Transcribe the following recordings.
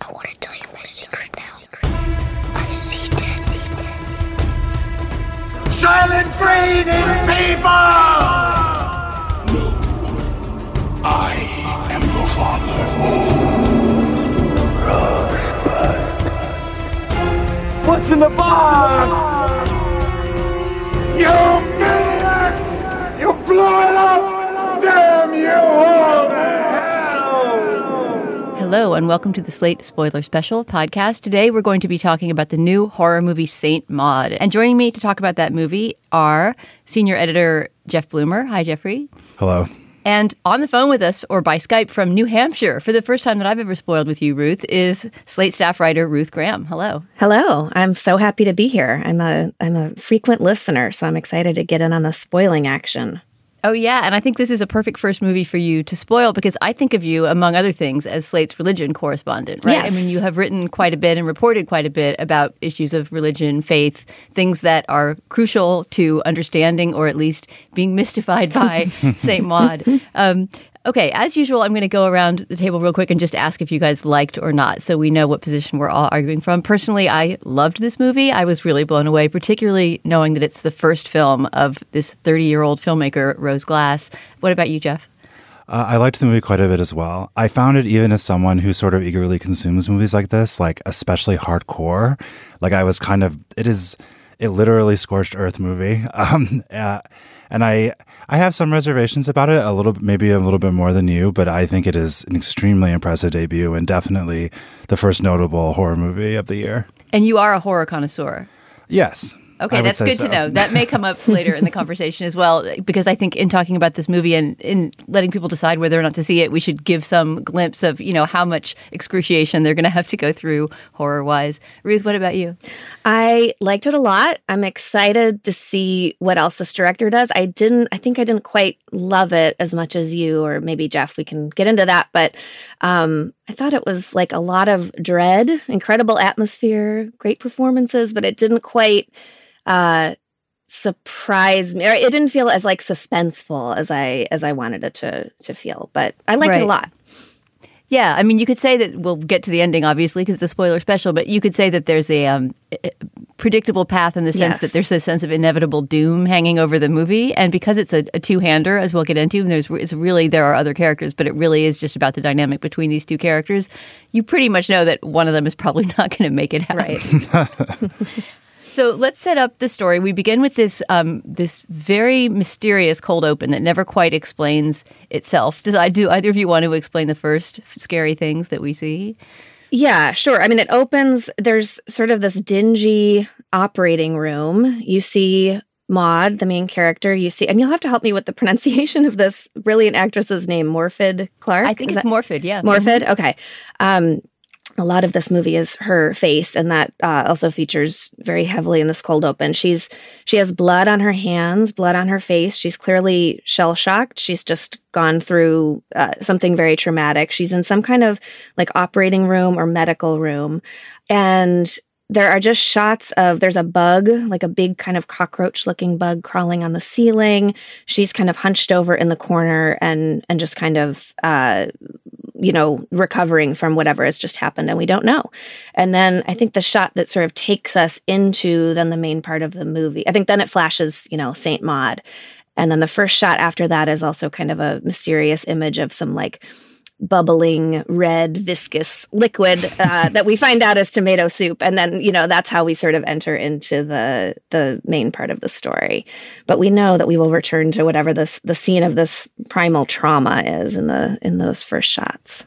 I want to tell you my secret now. I see death. Silent breathing people! No. I am the father. What's in the box? You maniac! You blew it up! Damn you all to hell! Hello, and welcome to the Slate Spoiler Special podcast. Today, we're going to be talking about the new horror movie Saint Maud. And joining me to talk about that movie are senior editor Jeff Bloomer. Hi, Jeffrey. Hello. And on the phone with us, or by Skype from New Hampshire, for the first time that I've ever spoiled with you, Ruth, is Slate staff writer Ruth Graham. Hello. Hello. I'm so happy to be here. I'm a I'm a frequent listener, so I'm excited to get in on the spoiling action. Oh, yeah. And I think this is a perfect first movie for you to spoil because I think of you, among other things, as Slate's religion correspondent, right? I mean, you have written quite a bit and reported quite a bit about issues of religion, faith, things that are crucial to understanding or at least being mystified by St. Maud. Um, okay, as usual, I'm going to go around the table real quick and just ask if you guys liked or not so we know what position we're all arguing from. Personally, I loved this movie. I was really blown away, particularly knowing that it's the first film of this 30 year old filmmaker, Rose Glass. What about you, Jeff? Uh, I liked the movie quite a bit as well. I found it even as someone who sort of eagerly consumes movies like this, like especially hardcore. Like I was kind of, it is a literally scorched earth movie. Um, uh, and I, I have some reservations about it, a little, maybe a little bit more than you, but I think it is an extremely impressive debut and definitely the first notable horror movie of the year. And you are a horror connoisseur. Yes. I Okay, that's good so. to know. That may come up later in the conversation as well, because I think in talking about this movie and in letting people decide whether or not to see it, we should give some glimpse of you know how much excruciation they're going to have to go through horror wise. Ruth, what about you? I liked it a lot. I'm excited to see what else this director does. I didn't I think I didn't quite love it as much as you or maybe Jeff. We can get into that, but um I thought it was like a lot of dread, incredible atmosphere, great performances, but it didn't quite uh surprise me. Or it didn't feel as like suspenseful as I as I wanted it to to feel, but I liked it a lot. Yeah, I mean, you could say that we'll get to the ending, obviously, because it's a spoiler special. But you could say that there's a um, predictable path in the sense Yes. that there's a sense of inevitable doom hanging over the movie, and because it's a, a two-hander, as we'll get into, and there's it's really there are other characters, but it really is just about the dynamic between these two characters. You pretty much know that one of them is probably not going to make it out. Right. So let's set up the story. We begin with this um, this very mysterious cold open that never quite explains itself. Does I do either of you want to explain the first scary things that we see? Yeah, sure. I mean, it opens, there's sort of this dingy operating room. You see Maud, the main character, you see, and you'll have to help me with the pronunciation of this brilliant actress's name, Morfydd Clark. I think Is it's that- Morphid. Yeah, Morfid? Okay. Um, a lot of this movie is her face, and that uh, also features very heavily in this cold open. She's she has blood on her hands, blood on her face. She's clearly shell shocked. She's just gone through uh, something very traumatic. She's in some kind of like operating room or medical room, and there are just shots of there's a bug, like a big kind of cockroach looking bug crawling on the ceiling. She's kind of hunched over in the corner and and just kind of uh you know, recovering from whatever has just happened and we don't know. And then I think the shot that sort of takes us into then the main part of the movie, I think then it flashes, you know, Saint Maud. And then the first shot after that is also kind of a mysterious image of some like bubbling red viscous liquid uh, that we find out is tomato soup. And then you know that's how we sort of enter into the the main part of the story. But we know that we will return to whatever this the scene of this primal trauma is in the in those first shots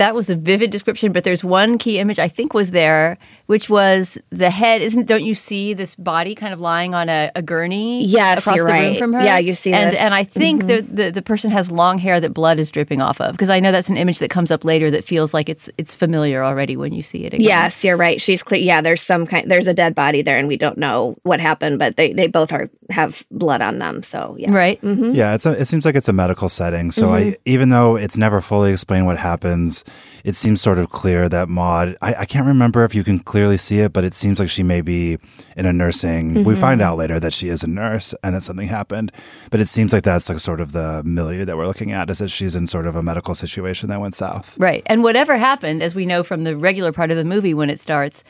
That was a vivid description, but there's one key image I think was there, which was the head. Isn't? Don't you see this body kind of lying on a, a gurney? Yes, across you're the room from her. Yeah, you see and this. Mm-hmm. and I think the, the the person has long hair that blood is dripping off of because I know that's an image that comes up later that feels like it's it's familiar already when you see it again. Yes, you're right. She's clear. Yeah, there's some kind. There's a dead body there, and we don't know what happened, but they they both are have blood on them. So yes. Right. Mhm. Yeah, it's a, it seems like it's a medical setting. So I, even though it's never fully explained what happens, it seems sort of clear that Maud. I, I can't remember if you can clearly see it, but it seems like she may be in a nursing. We mm-hmm. find out later that she is a nurse and that something happened, but it seems like that's like sort of the milieu that we're looking at is that she's in sort of a medical situation that went south. Right. And whatever happened, as we know from the regular part of the movie when it starts,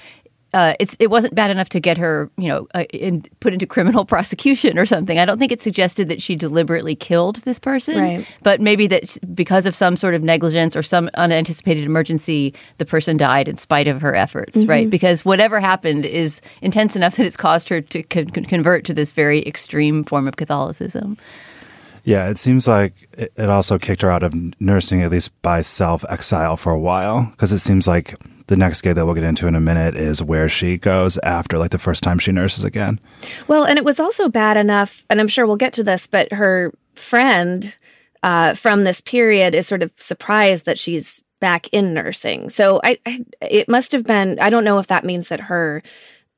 uh, it's it wasn't bad enough to get her, you know, uh, in, put into criminal prosecution or something. I don't think it suggested that she deliberately killed this person, Right. but maybe that s- because of some sort of negligence or some unanticipated emergency, the person died in spite of her efforts, right? Because whatever happened is intense enough that it's caused her to con- con- convert to this very extreme form of Catholicism. Yeah, it seems like it, it also kicked her out of nursing, at least by self exile for a while, because it seems like the next gig that we'll get into in a minute is where she goes after, like the first time she nurses again. Well, and it was also bad enough, and I'm sure we'll get to this, but her friend uh, from this period is sort of surprised that she's back in nursing. So I, I, it must have been. I don't know if that means that her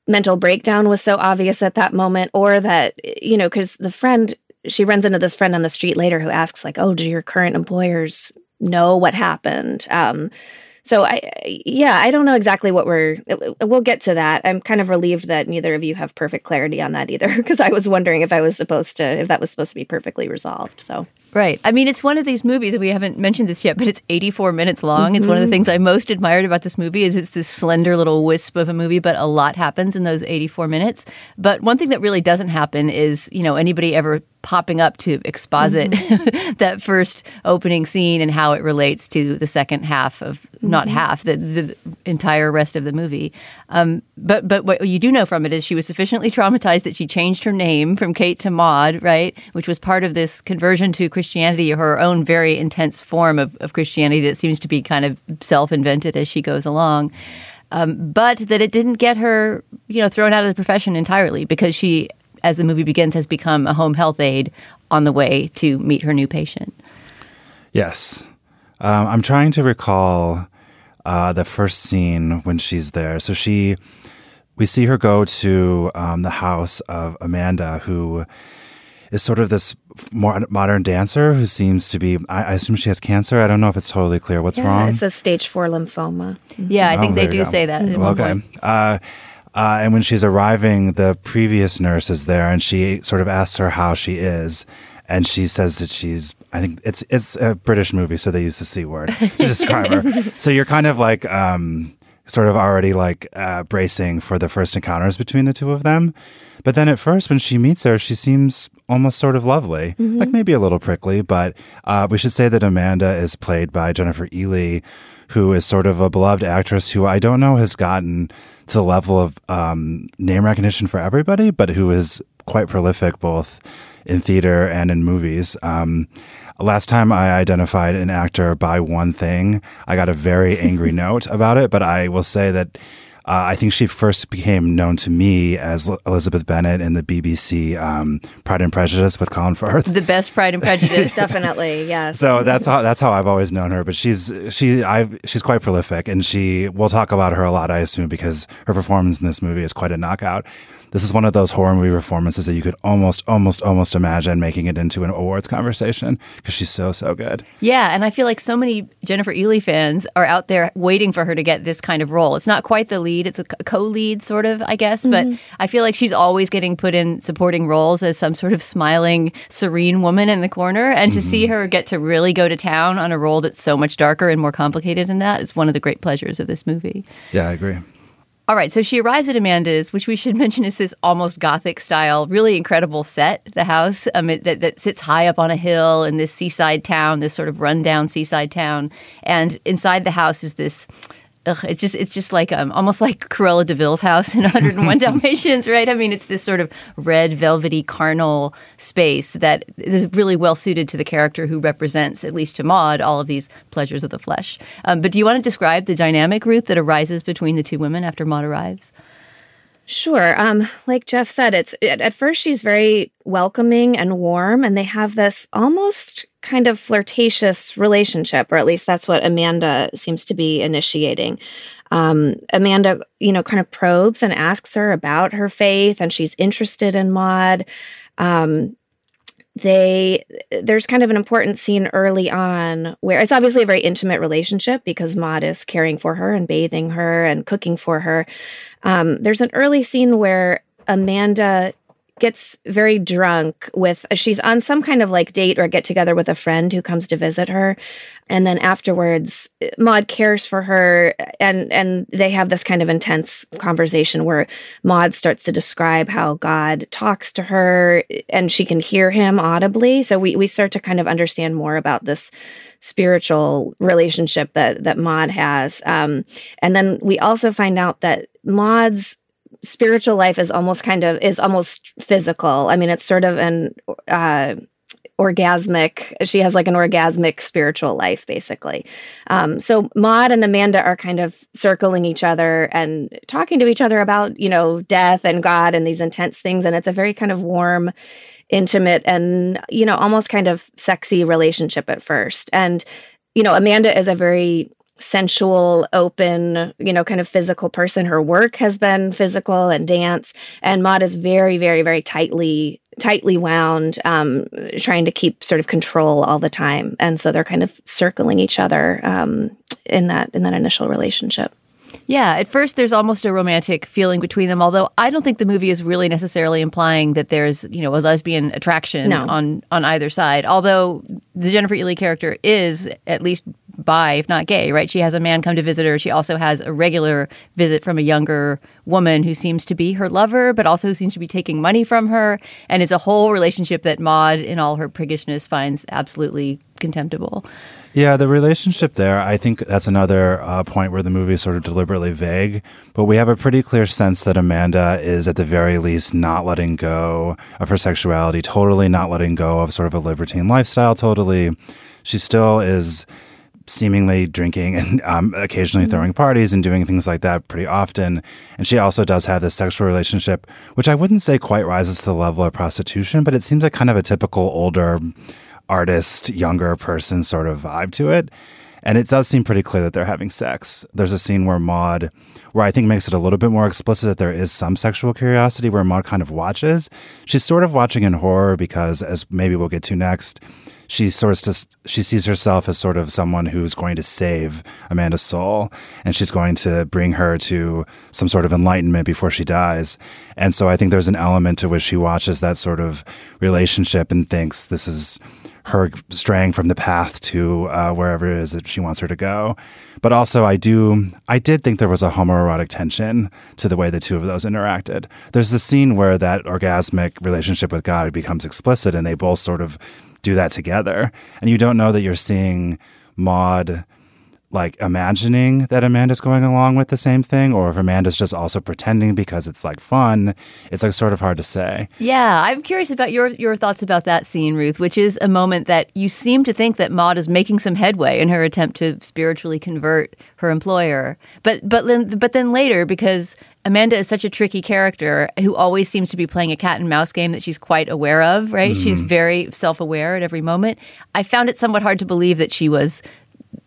mental breakdown was so obvious at that moment, or that you know, because the friend she runs into this friend on the street later who asks like, "Oh, do your current employers know what happened?" Um, so I, yeah, I don't know exactly what we're. We'll get to that. I'm kind of relieved that neither of you have perfect clarity on that either, because I was wondering if I was supposed to, if that was supposed to be perfectly resolved. So Right. I mean, it's one of these movies that we haven't mentioned this yet, but it's 84 minutes long. It's one of the mm-hmm. things I most admired about this movie is it's this slender little wisp of a movie, but a lot happens in those 84 minutes. But one thing that really doesn't happen is, you know, anybody ever popping up to exposit that first opening scene and how it relates to the second half of not half the, the entire rest of the movie. Um, but but what you do know from it is she was sufficiently traumatized that she changed her name from Kate to Maud, right? Which was part of this conversion to Christianity, her own very intense form of, of Christianity that seems to be kind of self-invented as she goes along. Um, but that it didn't get her, you know, thrown out of the profession entirely because she, as the movie begins, has become a home health aide on the way to meet her new patient. Yes. Um, I'm trying to recall uh, the first scene when she's there. So she, we see her go to um, the house of Amanda, who is sort of this more modern dancer who seems to be. I, I assume she has cancer. I don't know if it's totally clear what's wrong. it's a stage four lymphoma. Yeah, I think Oh, they do go. say that. at one okay. point. Uh, uh, and when she's arriving, the previous nurse is there, and she sort of asks her how she is, and she says that she's. I think it's it's a British movie, so they use the c word to describe her. So you're kind of like. Um, Sort of already like uh, bracing for the first encounters between the two of them. But then at first, when she meets her, she seems almost sort of lovely, like maybe a little prickly. But uh, we should say that Amanda is played by Jennifer Ehle, who is sort of a beloved actress who I don't know has gotten to the level of um, name recognition for everybody, but who is quite prolific both in theater and in movies. Um, last time I identified an actor by one thing, I got a very angry note about it, but I will say that. Uh, I think she first became known to me as L- Elizabeth Bennet in the BBC um, Pride and Prejudice with Colin Firth. The best Pride and Prejudice. Definitely, yes. So that's how that's how I've always known her. But she's she I she's quite prolific, and she we'll talk about her a lot, I assume, because her performance in this movie is quite a knockout. This is one of those horror movie performances that you could almost almost almost imagine making it into an awards conversation because she's so so good. Yeah, and I feel like so many Jennifer Ehle fans are out there waiting for her to get this kind of role. It's not quite the lead, it's a co-lead sort of, I guess, but mm-hmm. I feel like she's always getting put in supporting roles as some sort of smiling, serene woman in the corner and to see mm-hmm. her get to really go to town on a role that's so much darker and more complicated than that is one of the great pleasures of this movie. Yeah, I agree. All right, so she arrives at Amanda's, which we should mention is this almost gothic style, really incredible set. The house um, it, that, that sits high up on a hill in this seaside town, this sort of rundown seaside town, and inside the house is this ugh, it's just it's just like um, almost like Cruella de Vil's house in 101 Dalmatians, right? I mean, it's this sort of red, velvety, carnal space that is really well suited to the character who represents, at least to Maud, all of these pleasures of the flesh. Um, but do you want to describe the dynamic, Ruth, that arises between the two women after Maud arrives? Sure. Um, like Jeff said, it's at first she's very welcoming and warm, and they have this almost kind of flirtatious relationship, or at least that's what Amanda seems to be initiating. Um, Amanda, you know, kind of probes and asks her about her faith, and she's interested in Maud. Um, they there's kind of an important scene early on where it's obviously a very intimate relationship because Maud is caring for her and bathing her and cooking for her. Um, there's an early scene where Amanda gets very drunk with she's on some kind of like date or get together with a friend who comes to visit her. And then afterwards maud cares for her. And and they have this kind of intense conversation where maud starts to describe how god talks to her and she can hear him audibly. So we we start to kind of understand more about this spiritual relationship that that maud has. Um, and then we also find out that maud's spiritual life is almost kind of is almost physical. I mean, it's sort of an uh, orgasmic. She has like an orgasmic spiritual life, basically. Um, so Maud and Amanda are kind of circling each other and talking to each other about you know death and God and these intense things, and it's a very kind of warm intimate and you know almost kind of sexy relationship at first and you know amanda is a very sensual, open, you know, kind of physical person. Her work has been physical and dance. And Maud is very, very, very tightly, tightly wound, um, trying to keep sort of control all the time. And so they're kind of circling each other um, in that in that initial relationship. Yeah, at first there's almost a romantic feeling between them, although I don't think the movie is really necessarily implying that there's, you know, a lesbian attraction no. on on either side. Although the Jennifer Ehle character is at least bi, if not gay, right? She has a man come to visit her. She also has a regular visit from a younger woman who seems to be her lover, but also seems to be taking money from her. And it's a whole relationship that Maud, in all her priggishness, finds absolutely contemptible. Yeah, the relationship there, I think that's another uh, point where the movie is sort of deliberately vague. But we have a pretty clear sense that Amanda is, at the very least, not letting go of her sexuality, totally not letting go of sort of a libertine lifestyle, totally. She still is seemingly drinking and um, occasionally mm-hmm. throwing parties and doing things like that pretty often. And she also does have this sexual relationship, which I wouldn't say quite rises to the level of prostitution, but it seems like kind of a typical older artist, younger person sort of vibe to it. And it does seem pretty clear that they're having sex. There's a scene where Maud, where I think makes it a little bit more explicit that there is some sexual curiosity, where Maud kind of watches. She's sort of watching in horror because, as maybe we'll get to next, she sort of she sees herself as sort of someone who's going to save Amanda's soul and she's going to bring her to some sort of enlightenment before she dies. And so I think there's an element to which she watches that sort of relationship and thinks this is her straying from the path to uh, wherever it is that she wants her to go. But also, I do, I did think there was a homoerotic tension to the way the two of those interacted. There's the scene where that orgasmic relationship with God becomes explicit, and they both sort of do that together. And you don't know that you're seeing Maud like imagining that Amanda's going along with the same thing or if Amanda's just also pretending because it's like fun. It's like sort of hard to say. Yeah, I'm curious about your your thoughts about that scene, Ruth, which is a moment that you seem to think that Maud is making some headway in her attempt to spiritually convert her employer. But but then but then later because Amanda is such a tricky character who always seems to be playing a cat and mouse game that she's quite aware of, right? Mm. She's very self aware at every moment. I found it somewhat hard to believe that she was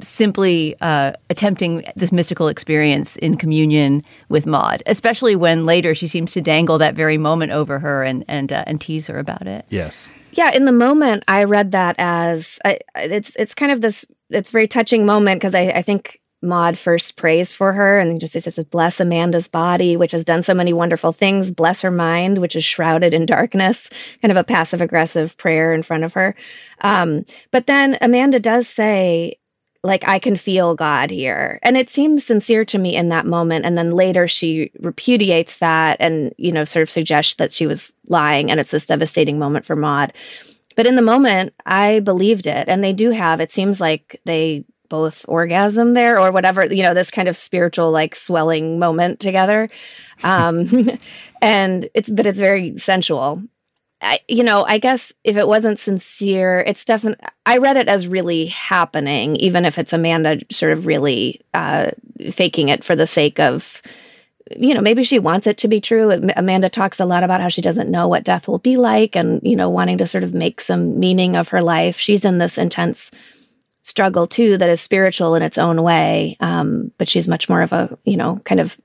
simply uh, attempting this mystical experience in communion with Maud, especially when later she seems to dangle that very moment over her and and uh, and tease her about it. Yes. Yeah, in the moment, I read that as I, it's it's kind of this it's very touching moment because I, I think Maud first prays for her and just says, Bless Amanda's body, which has done so many wonderful things. Bless her mind, which is shrouded in darkness. Kind of a passive aggressive prayer in front of her. Um, but then Amanda does say, like I can feel God here. And it seems sincere to me in that moment. And then later she repudiates that and, you know, sort of suggests that she was lying. And it's this devastating moment for Maud. But in the moment, I believed it. And they do have, it seems like they both orgasm there or whatever, you know, this kind of spiritual like swelling moment together. Um, and it's, but it's very sensual. I, you know, I guess if it wasn't sincere, it's definitely, I read it as really happening, even if it's Amanda sort of really uh, faking it for the sake of, you know, maybe she wants it to be true. Amanda talks a lot about how she doesn't know what death will be like and, you know, wanting to sort of make some meaning of her life. She's in this intense struggle too that is spiritual in its own way. Um, but she's much more of a, you know, kind of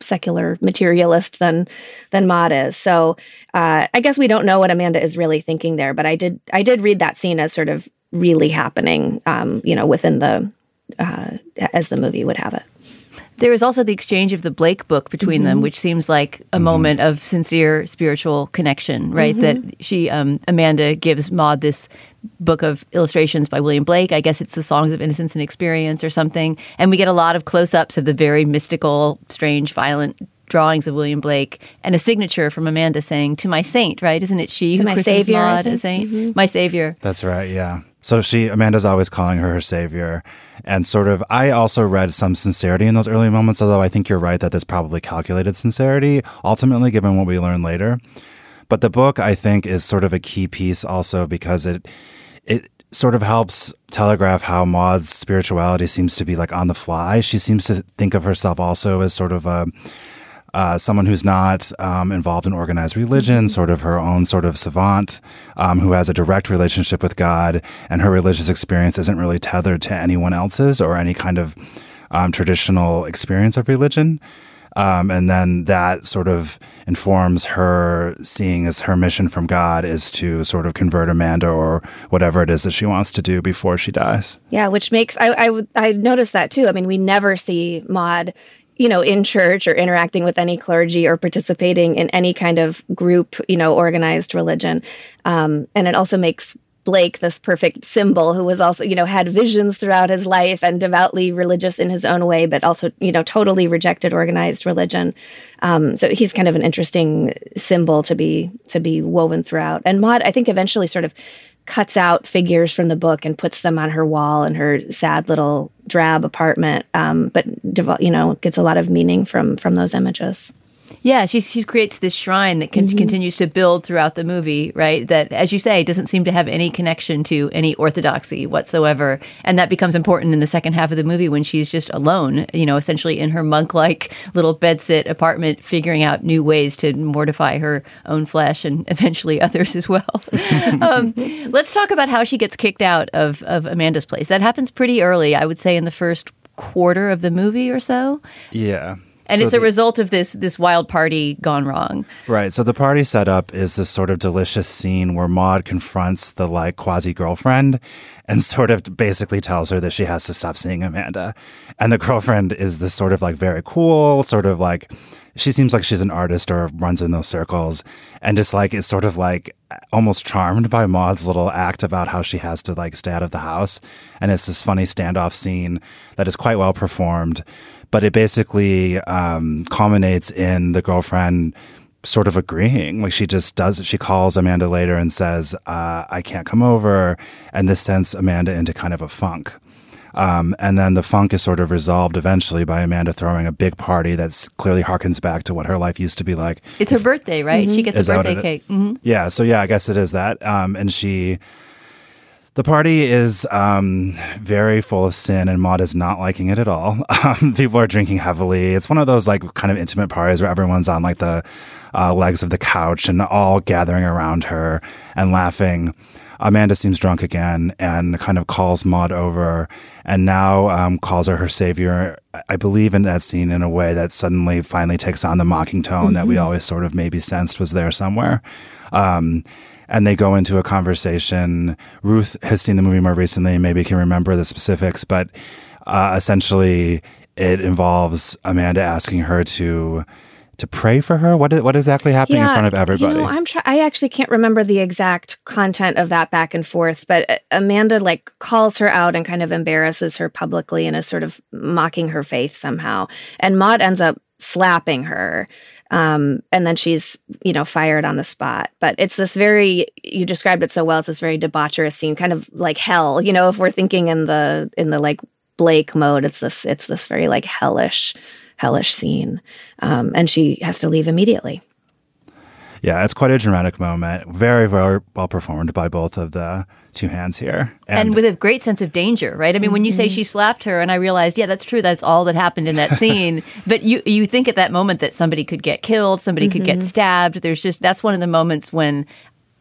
secular materialist than than Maud is. So uh, I guess we don't know what Amanda is really thinking there, but I did I did read that scene as sort of really happening, um, you know, within the uh, as the movie would have it. There is also the exchange of the Blake book between mm-hmm. them, which seems like a mm-hmm. moment of sincere spiritual connection, right? Mm-hmm. That she, um, Amanda, gives Maud this book of illustrations by William Blake. I guess it's the Songs of Innocence and Experience or something. And we get a lot of close ups of the very mystical, strange, violent drawings of William Blake and a signature from Amanda saying, To my saint, right? Isn't it she to who christens savior, Maud a saint? Mm-hmm. My savior. That's right, yeah. So she, Amanda's always calling her her savior. And sort of, I also read some sincerity in those early moments, although I think you're right that there's probably calculated sincerity, ultimately, given what we learn later. But the book, I think, is sort of a key piece also because it, it sort of helps telegraph how Maud's spirituality seems to be like on the fly. She seems to think of herself also as sort of a, uh, someone who's not um, involved in organized religion, mm-hmm. sort of her own sort of savant, um, who has a direct relationship with God, and her religious experience isn't really tethered to anyone else's or any kind of um, traditional experience of religion. Um, and then that sort of informs her seeing as her mission from God is to sort of convert Amanda or whatever it is that she wants to do before she dies. Yeah, which makes I I, I noticed that too. I mean, we never see Maud you know, in church or interacting with any clergy or participating in any kind of group, you know, organized religion. Um, and it also makes Blake this perfect symbol who was also, you know, had visions throughout his life and devoutly religious in his own way, but also, you know, totally rejected organized religion. Um, so he's kind of an interesting symbol to be to be woven throughout. And Maud, I think, eventually sort of cuts out figures from the book and puts them on her wall in her sad little drab apartment um, but you know gets a lot of meaning from from those images yeah, she she creates this shrine that con- mm-hmm. continues to build throughout the movie, right? That, as you say, doesn't seem to have any connection to any orthodoxy whatsoever, and that becomes important in the second half of the movie when she's just alone, you know, essentially in her monk-like little bedsit apartment, figuring out new ways to mortify her own flesh and eventually others as well. um, let's talk about how she gets kicked out of of Amanda's place. That happens pretty early, I would say, in the first quarter of the movie or so. Yeah. And so it's a result of this this wild party gone wrong. Right. So the party setup is this sort of delicious scene where Maud confronts the like quasi girlfriend and sort of basically tells her that she has to stop seeing Amanda. And the girlfriend is this sort of like very cool, sort of like she seems like she's an artist or runs in those circles and just like is sort of like almost charmed by Maud's little act about how she has to like stay out of the house. And it's this funny standoff scene that is quite well performed but it basically um, culminates in the girlfriend sort of agreeing. Like she just does it. She calls Amanda later and says, uh, I can't come over. And this sends Amanda into kind of a funk. Um, and then the funk is sort of resolved eventually by Amanda throwing a big party that's clearly harkens back to what her life used to be like. It's her birthday, right? Mm-hmm. She gets is a birthday cake. Mm-hmm. Yeah. So, yeah, I guess it is that. Um, and she the party is um, very full of sin, and Maud is not liking it at all. Um, people are drinking heavily. It's one of those like kind of intimate parties where everyone's on like the uh, legs of the couch and all gathering around her and laughing. Amanda seems drunk again and kind of calls Maud over and now um, calls her her savior. I believe in that scene in a way that suddenly finally takes on the mocking tone mm-hmm. that we mm-hmm. always sort of maybe sensed was there somewhere. Um, and they go into a conversation. Ruth has seen the movie more recently and maybe can remember the specifics, but uh, essentially it involves Amanda asking her to to pray for her? What what exactly happening yeah, in front of everybody? You know, I'm try- I actually can't remember the exact content of that back and forth, but uh, Amanda like calls her out and kind of embarrasses her publicly and is sort of mocking her faith somehow. And Maud ends up slapping her. Um, and then she's, you know, fired on the spot. But it's this very you described it so well, it's this very debaucherous scene, kind of like hell, you know, if we're thinking in the in the like Blake mode. It's this it's this very like hellish hellish scene, um, and she has to leave immediately. Yeah, it's quite a dramatic moment. Very, very well performed by both of the two hands here. And, with a great sense of danger, right? I mean, when you say she mm-hmm. slapped her, and I realized, yeah, that's true. That's all that happened in that scene. but you you think at that moment that somebody could get killed, somebody could get mm-hmm. stabbed. There's just that's one of the moments when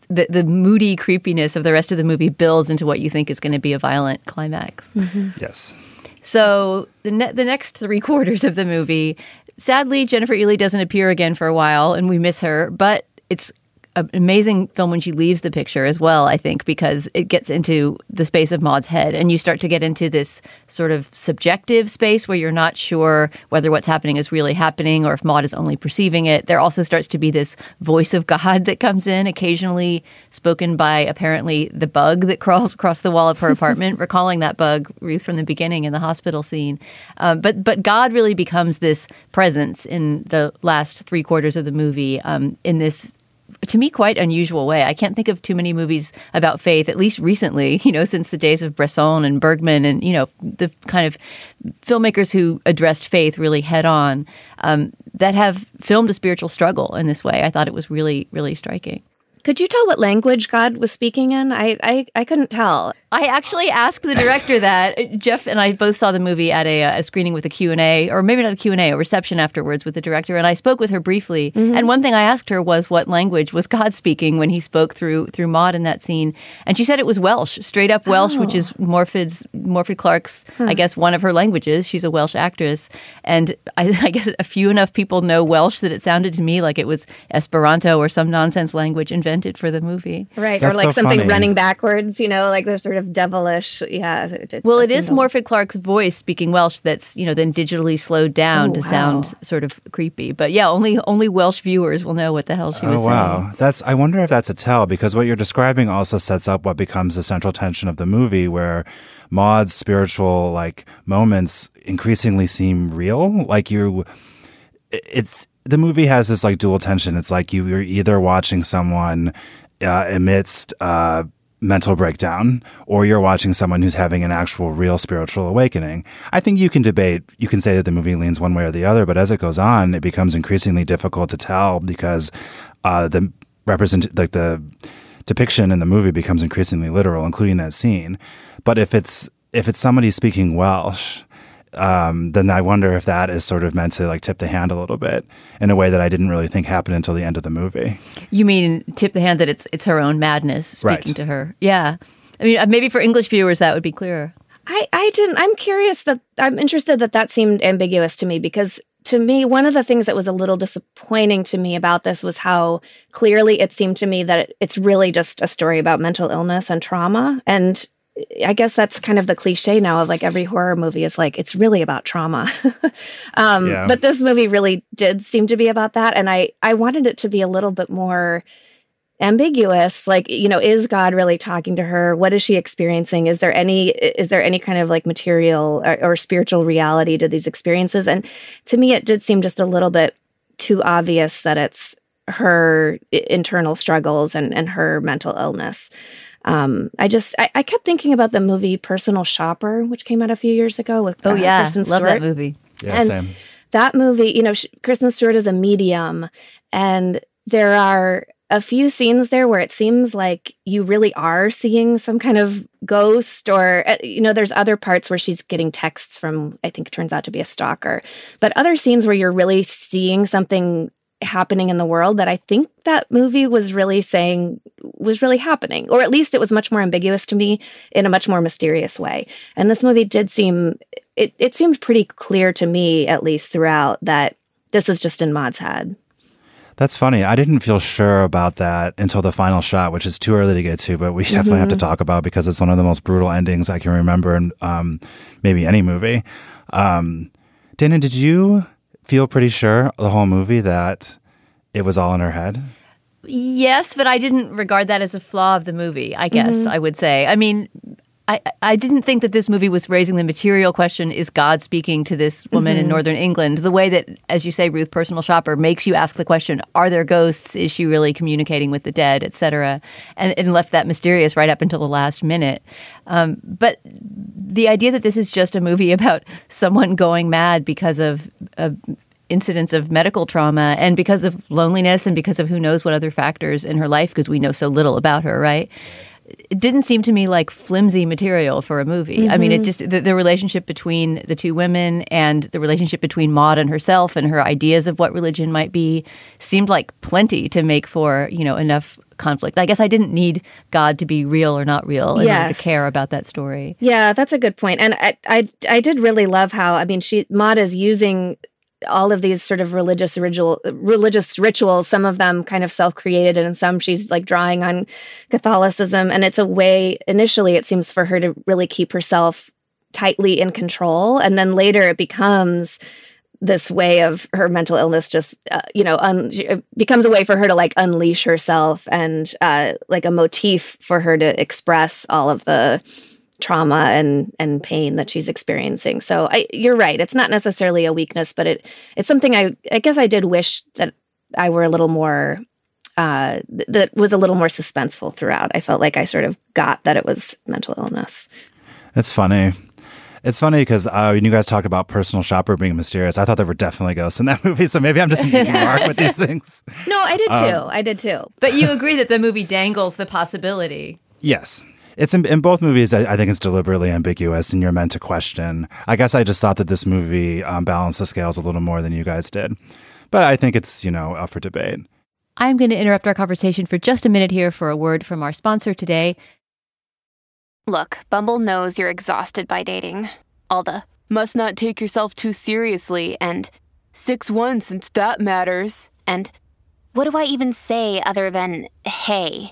the the moody creepiness of the rest of the movie builds into what you think is going to be a violent climax. Mm-hmm. yes. So the ne- the next three quarters of the movie, sadly, Jennifer Ehle doesn't appear again for a while, and we miss her. But it's an amazing film when she leaves the picture as well. I think because it gets into the space of Maud's head, and you start to get into this sort of subjective space where you're not sure whether what's happening is really happening or if Maud is only perceiving it. There also starts to be this voice of God that comes in, occasionally spoken by apparently the bug that crawls across the wall of her apartment, recalling that bug Ruth from the beginning in the hospital scene. Um, but but God really becomes this presence in the last three quarters of the movie um, in this to me quite unusual way. I can't think of too many movies about faith, at least recently, you know, since the days of Bresson and Bergman and, you know, the kind of filmmakers who addressed faith really head on um, that have filmed a spiritual struggle in this way. I thought it was really, really striking. Could you tell what language God was speaking in? I I, I couldn't tell. I actually asked the director that. Jeff and I both saw the movie at a, uh, a screening with a Q&A, or maybe not a Q&A, a reception afterwards with the director, and I spoke with her briefly. Mm-hmm. And one thing I asked her was what language was God speaking when he spoke through through Maud in that scene. And she said it was Welsh, straight up Welsh, which oh. is Morfydd's, Morfydd Clark's, I guess, one of her languages. She's a Welsh actress. And I, I guess a few enough people know Welsh that it sounded to me like it was Esperanto or some nonsense language invented for the movie. Right, That's or like so something funny. running backwards. You know, like the sort of devilish. Yeah. It, it- Well, it is seemed is Morfydd Clark's voice speaking Welsh that's you know then digitally slowed down Oh, to wow. sound sort of creepy. But yeah, only only Welsh viewers will know what the hell she was Oh wow, that's. I wonder if that's a tell because what you're describing also sets up what becomes the central tension of the movie, where Maud's spiritual like moments increasingly seem real. Like you, it's the movie has this like dual tension. It's like you, you're either watching someone uh, amidst uh, mental breakdown, or you're watching someone who's having an actual real spiritual awakening. I think you can debate. You can say that the movie leans one way or the other, but as it goes on, it becomes increasingly difficult to tell because uh, the represent like the depiction in the movie becomes increasingly literal, including that scene. But if it's if it's somebody speaking Welsh, um, then I wonder if that is sort of meant to like tip the hand a little bit in a way that I didn't really think happened until the end of the movie. You mean tip the hand that it's it's her own madness speaking Right. to her? Yeah. I mean, uh, maybe for English viewers that would be clearer. I, I didn't. I'm curious that I'm interested that that seemed ambiguous to me because to me, one of the things that was a little disappointing to me about this was how clearly it seemed to me that it, it's really just a story about mental illness and trauma. And I guess that's kind of the cliche now of like every horror movie is like it's really about trauma. um, Yeah. But this movie really did seem to be about that, and I I wanted it to be a little bit more ambiguous like you know is god really talking to her what is she experiencing is there any is there any kind of like material or, or spiritual reality to these experiences and to me it did seem just a little bit too obvious that it's her internal struggles and and her mental illness um i just I, I kept thinking about the movie personal shopper which came out a few years ago with Oh uh, yeah, Kristen love Stewart that movie. Yeah, And- same. that movie, you know, sh- Kristen Stewart is a medium, and there are a few scenes there where it seems like you really are seeing some kind of ghost, or, uh, you know, there's other parts where she's getting texts from, I think it turns out to be a stalker, but other scenes where you're really seeing something happening in the world that I think that movie was really saying was really happening, or at least it was much more ambiguous to me in a much more mysterious way. And this movie did seem it, it seemed pretty clear to me, at least throughout, that this is just in Maud's head. That's funny. I didn't feel sure about that until the final shot, which is too early to get to, but we definitely have to talk about because it's one of the most brutal endings I can remember in um, maybe any movie. Um, Dana, did you feel pretty sure the whole movie that it was all in her head? Yes, but I didn't regard that as a flaw of the movie, I guess mm-hmm. I would say. I mean, I, I didn't think that this movie was raising the material question is God speaking to this woman Mm-hmm. in northern England? The way that, as you say, Ruth, personal shopper, makes you ask the question are there ghosts? Is she really communicating with the dead, et cetera? And, and left that mysterious right up until the last minute. Um, but the idea that this is just a movie about someone going mad because of. Uh, incidents of medical trauma and because of loneliness and because of who knows what other factors in her life because we know so little about her right it didn't seem to me like flimsy material for a movie. I mean, it mm-hmm. just the, the relationship between the two women and the relationship between Maud and herself and her ideas of what religion might be seemed like plenty to make for you know enough conflict. I guess I didn't need God to be real or not real in order Yes. to care about that story. Yeah, that's a good point. And I, I, I did really love how I mean, she Maud is using all of these sort of religious ritual, religious rituals. Some of them kind of self-created, and some she's like drawing on Catholicism. And it's a way. Initially, it seems for her to really keep herself tightly in control, and then later it becomes this way of her mental illness just uh, you know un- becomes a way for her to like unleash herself and uh, like a motif for her to express all of the trauma and and pain that she's experiencing so I, you're right it's not necessarily a weakness but it it's something i i guess i did wish that i were a little more uh th- that was a little more suspenseful throughout i felt like i sort of got that it was mental illness It's funny. It's funny because uh, when you guys talk about personal shopper being mysterious, I thought there were definitely ghosts in that movie. So maybe I'm just using Mark with these things. no i did too i did too But you agree that the movie dangles the possibility. Yes. It's in, in both movies. I, I think it's deliberately ambiguous, and you're meant to question. I guess I just thought that this movie um, balanced the scales a little more than you guys did, but I think it's you know up for debate. I'm going to interrupt our conversation for just a minute here for a word from our sponsor today. Look, Bumble knows you're exhausted by dating. All the must not take yourself too seriously and 6 1 since that matters. And what do I even say other than hey?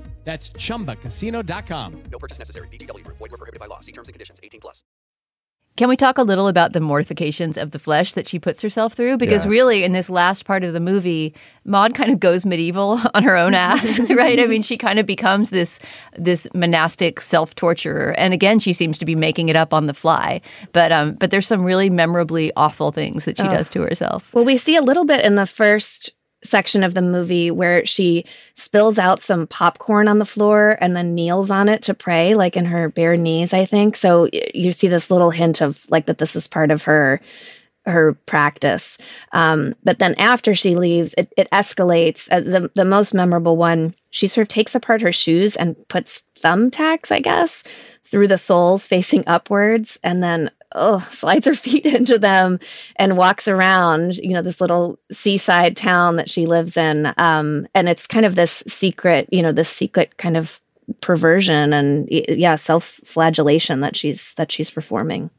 That's chumbacasino.com. No purchase necessary. VGW Group. Void were prohibited by law. See terms and conditions. 18 plus. Can we talk a little about the mortifications of the flesh that she puts herself through? Because Yes. really, in this last part of the movie, Maud kind of goes medieval on her own ass, right? I mean, she kind of becomes this this monastic self torturer, and again, she seems to be making it up on the fly. But um, but there's some really memorably awful things that she Oh. does to herself. Well, we see a little bit in the first section of the movie where she spills out some popcorn on the floor and then kneels on it to pray, like in her bare knees, I think. So you see this little hint of like that this is part of her her practice. Um, but then after she leaves, it, it escalates. Uh, the the most memorable one, she sort of takes apart her shoes and puts thumbtacks, I guess, through the soles facing upwards, and then oh, slides her feet into them and walks around, you know, this little seaside town that she lives in. Um, and it's kind of this secret, you know, this secret kind of perversion and yeah, self-flagellation that she's that she's performing.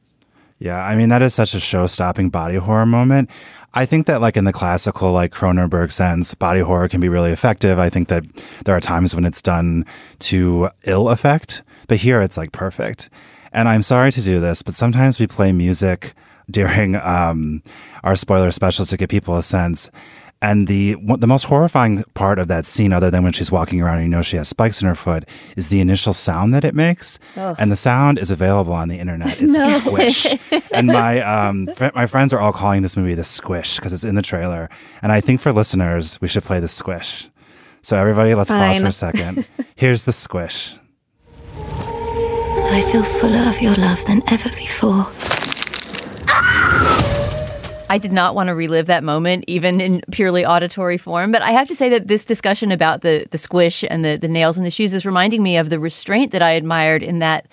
Yeah, I mean that is such a show-stopping body horror moment. I think that like in the classical like Cronenberg sense, body horror can be really effective. I think that there are times when it's done to ill effect, but here it's like perfect. And I'm sorry to do this, but sometimes we play music during um, our spoiler specials to give people a sense. And the the most horrifying part of that scene, other than when she's walking around and you know she has spikes in her foot, is the initial sound that it makes. Ugh. And the sound is available on the internet. It's No. a squish. and my um, fr- my friends are all calling this movie the squish because it's in the trailer. And I think for listeners, we should play the squish. So everybody, let's pause for a second. Here's the squish. And I feel fuller of your love than ever before. I did not want to relive that moment, even in purely auditory form. But I have to say that this discussion about the the squish and the the nails in the shoes is reminding me of the restraint that I admired in that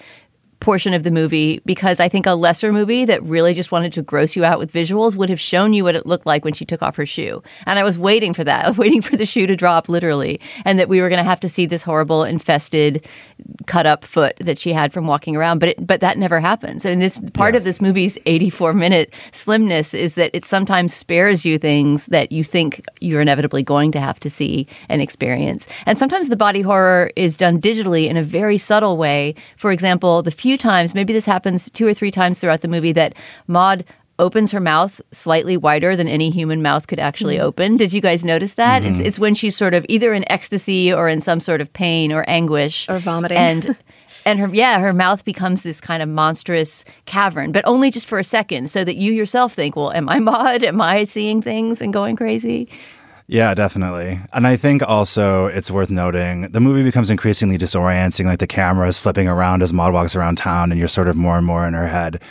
portion of the movie because I think a lesser movie that really just wanted to gross you out with visuals would have shown you what it looked like when she took off her shoe. And I was waiting for that. Waiting for the shoe to drop literally and that we were going to have to see this horrible infested cut up foot that she had from walking around but it, but that never happens. And this part of this movie's 84 minute slimness is that it sometimes spares you things that you think you're inevitably going to have to see and experience. And sometimes the body horror is done digitally in a very subtle way. For example, the few times, maybe this happens two or three times throughout the movie, that Maud opens her mouth slightly wider than any human mouth could actually Mhm. open. Did you guys notice that? It's Mhm. it's when she's sort of either in ecstasy or in some sort of pain or anguish Or vomiting. And and her yeah, her mouth becomes this kind of monstrous cavern, but only just for a second so that you yourself think, well, am I Maud? Am I seeing things and going crazy? Yeah, definitely. And I think also it's worth noting the movie becomes increasingly disorienting. Like the camera is flipping around as Maud walks around town, and you're sort of more and more in her head.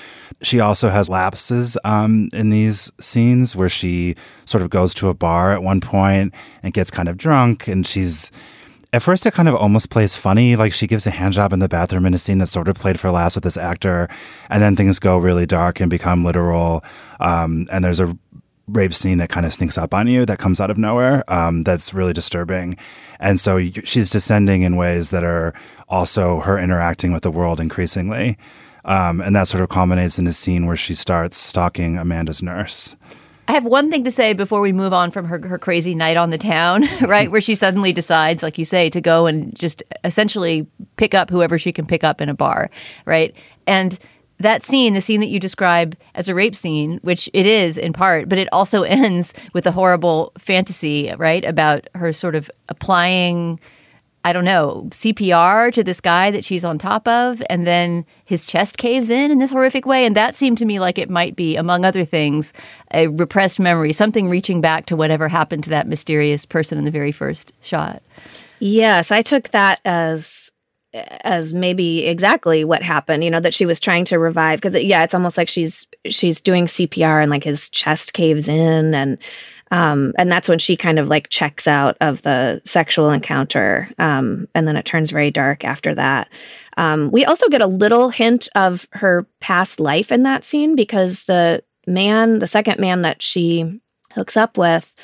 She also has lapses um, in these scenes where she sort of goes to a bar at one point and gets kind of drunk, and she's. At first, it kind of almost plays funny. Like she gives a hand job in the bathroom in a scene that's sort of played for laughs with this actor, and then things go really dark and become literal. Um, and there's a rape scene that kind of sneaks up on you that comes out of nowhere um, that's really disturbing and so she's descending in ways that are also her interacting with the world increasingly um, and that sort of culminates in a scene where she starts stalking amanda's nurse I have one thing to say before we move on from her, her crazy night on the town, right? Where she suddenly decides, like you say, to go and just essentially pick up whoever she can pick up in a bar, right? And that scene, the scene that you describe as a rape scene, which it is in part, but it also ends with a horrible fantasy, right? About her sort of applying, I don't know, CPR to this guy that she's on top of, and then his chest caves in in this horrific way. And that seemed to me like it might be, among other things, a repressed memory, something reaching back to whatever happened to that mysterious person in the very first shot. Yes, I took that as as maybe exactly what happened, you know, that she was trying to revive because yeah, it's almost like she's she's doing CPR and like his chest caves in and um and that's when she kind of like checks out of the sexual encounter um and then it turns very dark after that. Um we also get a little hint of her past life in that scene because the man, the second man that she hooks up with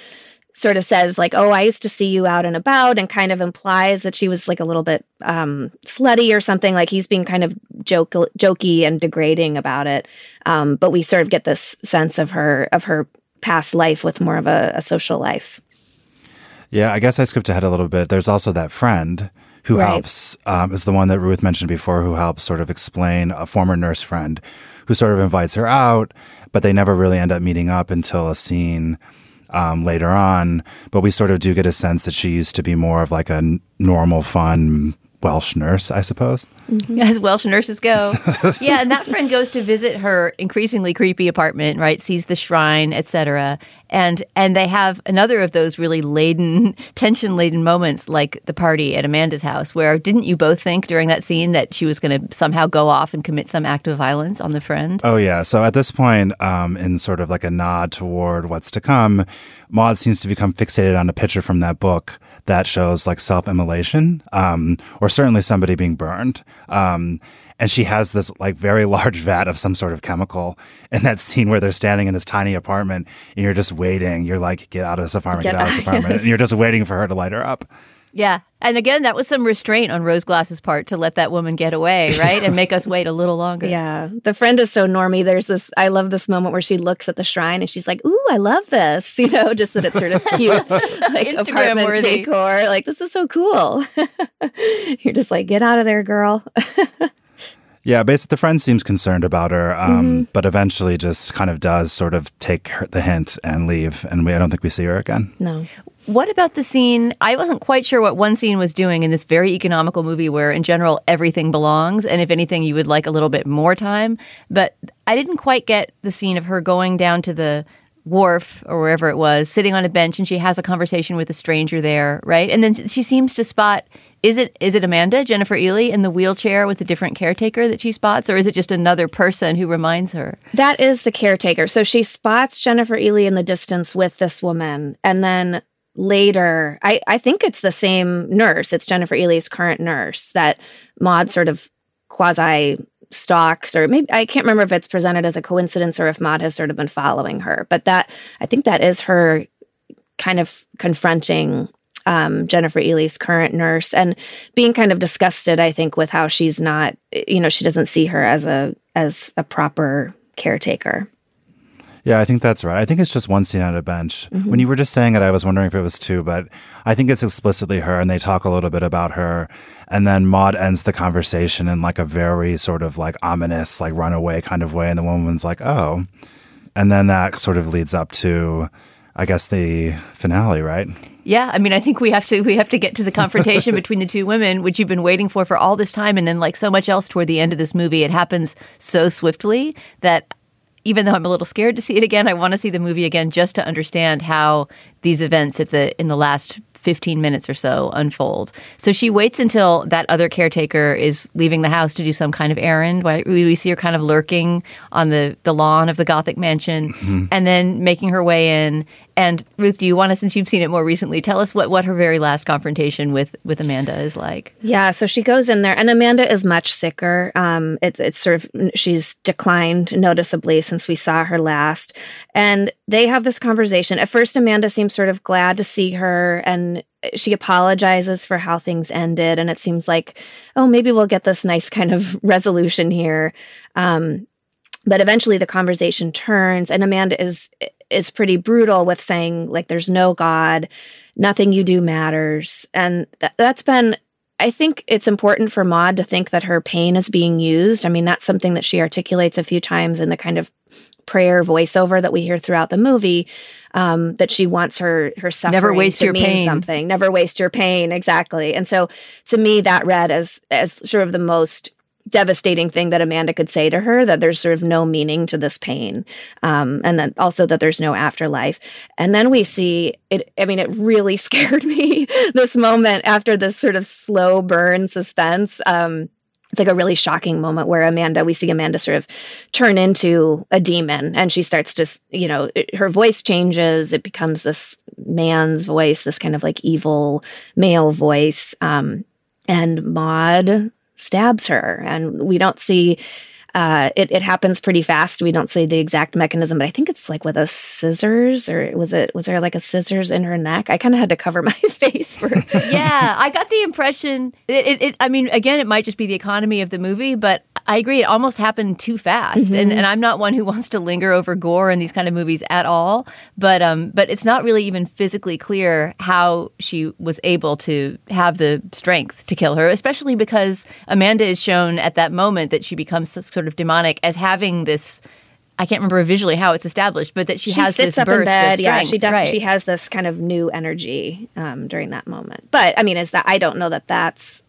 sort of says like oh i used to see you out and about and kind of implies that she was like a little bit um slutty or something. Like he's being kind of joke jokey and degrading about it. Um but we sort of get this sense of her of her past life with more of a, a social life. Yeah i guess i skipped ahead a little bit. There's also that friend who Right. helps um, is the one that ruth mentioned before who helps sort of explain a former nurse friend who sort of invites her out but they never really end up meeting up until a scene um, later on. But we sort of do get a sense that she used to be more of like a normal, fun Welsh nurse, I suppose. As Welsh nurses go. yeah, and that friend goes to visit her increasingly creepy apartment, right? Sees the shrine, etc. And and they have another of those really laden, tension-laden moments like the party at Amanda's house where didn't you both think during that scene that she was going to somehow go off and commit some act of violence on the friend? Oh yeah. So at this point, um, in sort of like a nod toward what's to come, Maud seems to become fixated on a picture from that book that shows like self-immolation, um, or certainly somebody being burned. Um, and she has this like very large vat of some sort of chemical in that scene where they're standing in this tiny apartment and you're just waiting. You're like, get out of this apartment, get, Get out of this apartment. yes. And you're just waiting for her to light her up. Yeah. And again, that was some restraint on Rose Glass's part to let that woman get away, right? and make us wait a little longer. Yeah. The friend is so normy. There's this, I love this moment where she looks at the shrine and she's like, Ooh, I love this. You know, just that it's sort of cute, like Instagram apartment worthy. decor. Like, this is so cool. You're just like, get out of there, girl. Yeah, basically, the friend seems concerned about her, um, but eventually just kind of does sort of take her, the hint and leave. And we, I don't think we see her again. no. What about the scene? I wasn't quite sure what one scene was doing in this very economical movie where, in general, everything belongs. And if anything, you would like a little bit more time. But I didn't quite get the scene of her going down to the wharf or wherever it was, sitting on a bench, and she has a conversation with a stranger there, right? And then she seems to spot is it is it Amanda Jennifer Ehle in the wheelchair with a different caretaker that she spots, or is it just another person who reminds her? That is the caretaker. So she spots Jennifer Ehle in the distance with this woman. And then later, I, I think it's the same nurse. It's Jennifer Ehle's current nurse that Maud sort of quasi stalks, or maybe I can't remember if it's presented as a coincidence or if Maud has sort of been following her. But that, I think that is her kind of confronting um, Jennifer Ehle's current nurse and being kind of disgusted, I think, with how she's not, you know, she doesn't see her as a as a proper caretaker. Yeah, I think that's right. I think it's just one scene on a bench. When you were just saying it, I was wondering if it was two, but I think it's explicitly her, and they talk a little bit about her. And then Maud ends the conversation in like a very sort of like ominous, like runaway kind of way. And the woman's like, oh. And then that sort of leads up to, I guess, the finale, right? Yeah, I mean, I think we have to we have to get to the confrontation between the two women, which you've been waiting for for all this time, and then like so much else toward the end of this movie, it happens so swiftly that even though I'm a little scared to see it again, I want to see the movie again just to understand how these events at the in the last 15 minutes or so unfold. So she waits until that other caretaker is leaving the house to do some kind of errand. We we see her kind of lurking on the, the lawn of the Gothic mansion mm-hmm. and then making her way in. And Ruth, do you want to, since you've seen it more recently, tell us what, what her very last confrontation with, with Amanda is like? Yeah, so she goes in there, and Amanda is much sicker. Um, it's it's sort of she's declined noticeably since we saw her last, and they have this conversation. At first, Amanda seems sort of glad to see her, and she apologizes for how things ended, and it seems like, oh, maybe we'll get this nice kind of resolution here. Um, but eventually, the conversation turns, and Amanda is is pretty brutal with saying like, "There's no God, nothing you do matters," and th- that's been I think it's important for Maud to think that her pain is being used. I mean, that's something that she articulates a few times in the kind of prayer voiceover that we hear throughout the movie. Um, that she wants her her suffering never waste to your pain. something. Never waste your pain. Exactly. And so, to me, that read as as sort of the most devastating thing that Amanda could say to her that there's sort of no meaning to this pain. Um, and then also that there's no afterlife. And then we see it, I mean, it really scared me this moment after this sort of slow burn suspense. Um, it's like a really shocking moment where Amanda, we see Amanda sort of turn into a demon and she starts to, you know, it- her voice changes. It becomes this man's voice, this kind of like evil male voice. Um, and Maud stabs her and we don't see uh, it, it happens pretty fast. We don't see the exact mechanism, but I think it's like with a scissors, or was it? Was there like a scissors in her neck? I kind of had to cover my face for. yeah, I got the impression. It, it, it, I mean, again, it might just be the economy of the movie, but I agree. It almost happened too fast, and, and I'm not one who wants to linger over gore in these kind of movies at all. But um, but it's not really even physically clear how she was able to have the strength to kill her, especially because Amanda is shown at that moment that she becomes sort of demonic as having this. I can't remember visually how it's established, but that she, she has sits this up burst in bed. of Yeah, she def- right. she has this kind of new energy um, during that moment. But I mean, is that I don't know that that's.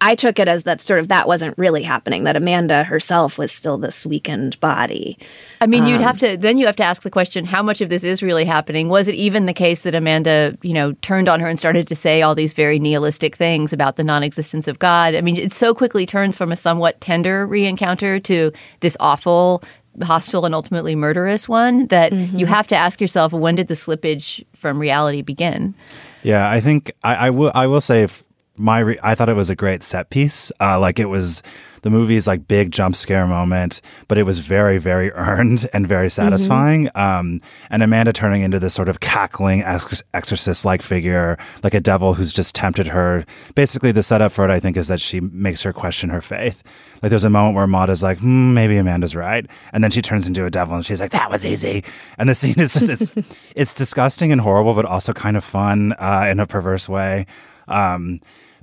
I, I took it as that sort of that wasn't really happening. That Amanda herself was still this weakened body. I mean, you'd Um, have to then you have to ask the question: How much of this is really happening? Was it even the case that Amanda, you know, turned on her and started to say all these very nihilistic things about the non-existence of God? I mean, it so quickly turns from a somewhat tender re-encounter to this awful, hostile, and ultimately murderous one that Mm-hmm. you have to ask yourself: When did the slippage from reality begin? Yeah, I think I, I will. I will say, f- my re- I thought it was a great set piece. Uh, like it was the movie's like big jump scare moment, but it was very, very earned and very satisfying. Um, and Amanda turning into this sort of cackling ex- exorcist like figure, like a devil who's just tempted her. Basically, the setup for it, I think, is that she makes her question her faith. Like there's a moment where Maud is like, hmm, maybe Amanda's right, and then she turns into a devil and she's like, that was easy. And the scene is just it's it's disgusting and horrible, but also kind of fun uh, in a perverse way. Um,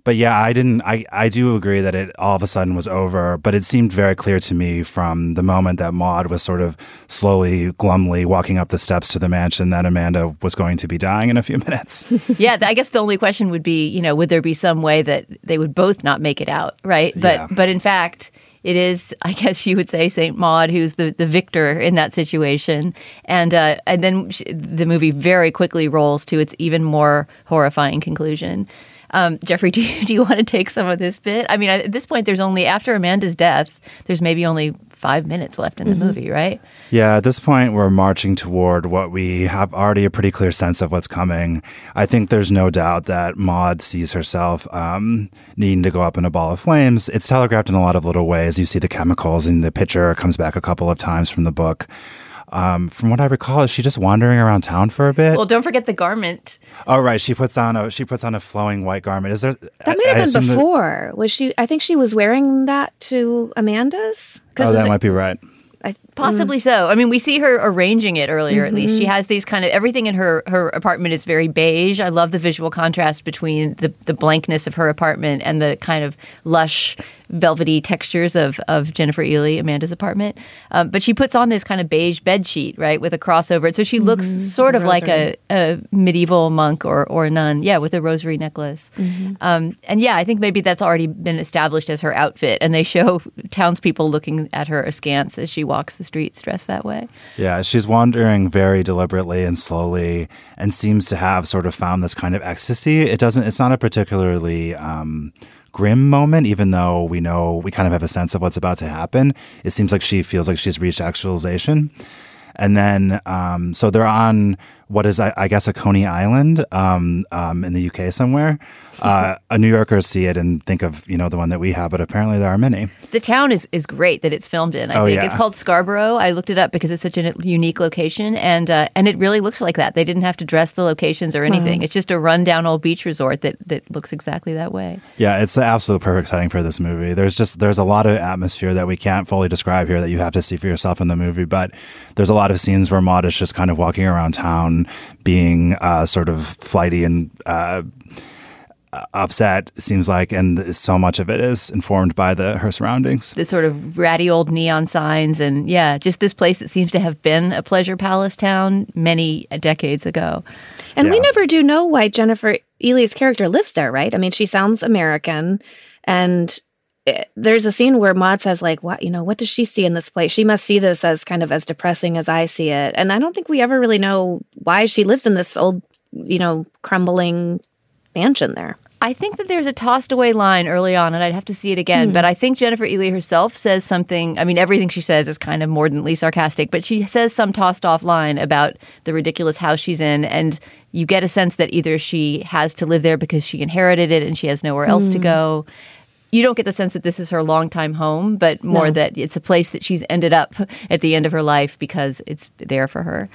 but yeah, I didn't. I I do agree that it all of a sudden was over, but it seemed very clear to me from the moment that Maud was sort of slowly, glumly walking up the steps to the mansion that Amanda was going to be dying in a few minutes. yeah, I guess the only question would be, you know, would there be some way that they would both not make it out, right? But Yeah. but in fact, it is, I guess you would say, Saint Maud who's the, the victor in that situation, and uh, and then sh- the movie very quickly rolls to its even more horrifying conclusion. Um, Jeffrey, do you, do you want to take some of this bit? I mean, at this point, there's only after Amanda's death, there's maybe only five minutes left in the movie, right? Yeah, at this point, we're marching toward what we have already a pretty clear sense of what's coming. I think there's no doubt that Maud sees herself um, needing to go up in a ball of flames. It's telegraphed in a lot of little ways. You see the chemicals, and the picture comes back a couple of times from the book. Um, from what I recall, is she just wandering around town for a bit? Well, don't forget the garment. oh, right. She puts on a she puts on a flowing white garment. Is there That might have been before. Was she? I think she was wearing that to Amanda's. oh, that is it- might be right. I, Possibly so. I mean, we see her arranging it earlier. At least she has these kind of everything in her her apartment is very beige. I love the visual contrast between the the blankness of her apartment and the kind of lush, velvety textures of of Jennifer Ehle, Amanda's apartment. Um, but she puts on this kind of beige bed sheet, right, with a crossover, so she looks sort of like a, a medieval monk or or a nun, yeah, with a rosary necklace. Um, and yeah, I think maybe that's already been established as her outfit, and they show townspeople looking at her askance as she walks the streets dressed that way. Yeah, she's wandering very deliberately and slowly and seems to have sort of found this kind of ecstasy. It doesn't, it's not a particularly um, grim moment, even though we know we kind of have a sense of what's about to happen. It seems like she feels like she's reached actualization. And then, um, so they're on what is, I, I guess, a Coney Island um, um, in the UK somewhere. Uh, a New Yorker see it and think of, you know, the one that we have, but apparently there are many. The town is, is great that it's filmed in. I Oh, think yeah. it's called Scarborough. I looked it up because it's such a unique location, and uh, and it really looks like that. They didn't have to dress the locations or anything. It's just a rundown old beach resort that that looks exactly that way. Yeah, it's the absolute perfect setting for this movie. There's just there's a lot of atmosphere that we can't fully describe here that you have to see for yourself in the movie. But there's a lot of scenes where Maud is just kind of walking around town, being uh, sort of flighty and uh, Uh, upset. Seems like, and so much of it is informed by the her surroundings. The sort of ratty old neon signs, and yeah, just this place that seems to have been a pleasure palace town many decades ago. And we never do know why Jennifer Ehle's character lives there, right? I mean, she sounds American, and it, there's a scene where Maud says, like, "What you know? What does she see in this place? She must see this as kind of as depressing as I see it." And I don't think we ever really know why she lives in this old, you know, crumbling mansion there. I think that there's a tossed away line early on, and I'd have to see it again. Hmm. But I think Jennifer Ehle herself says something. I mean, everything she says is kind of mordantly sarcastic, but she says some tossed off line about the ridiculous house she's in. And you get a sense that either she has to live there because she inherited it and she has nowhere else to hmm. go. You don't get the sense that this is her longtime home, but more No. that it's a place that she's ended up at the end of her life because it's there for her.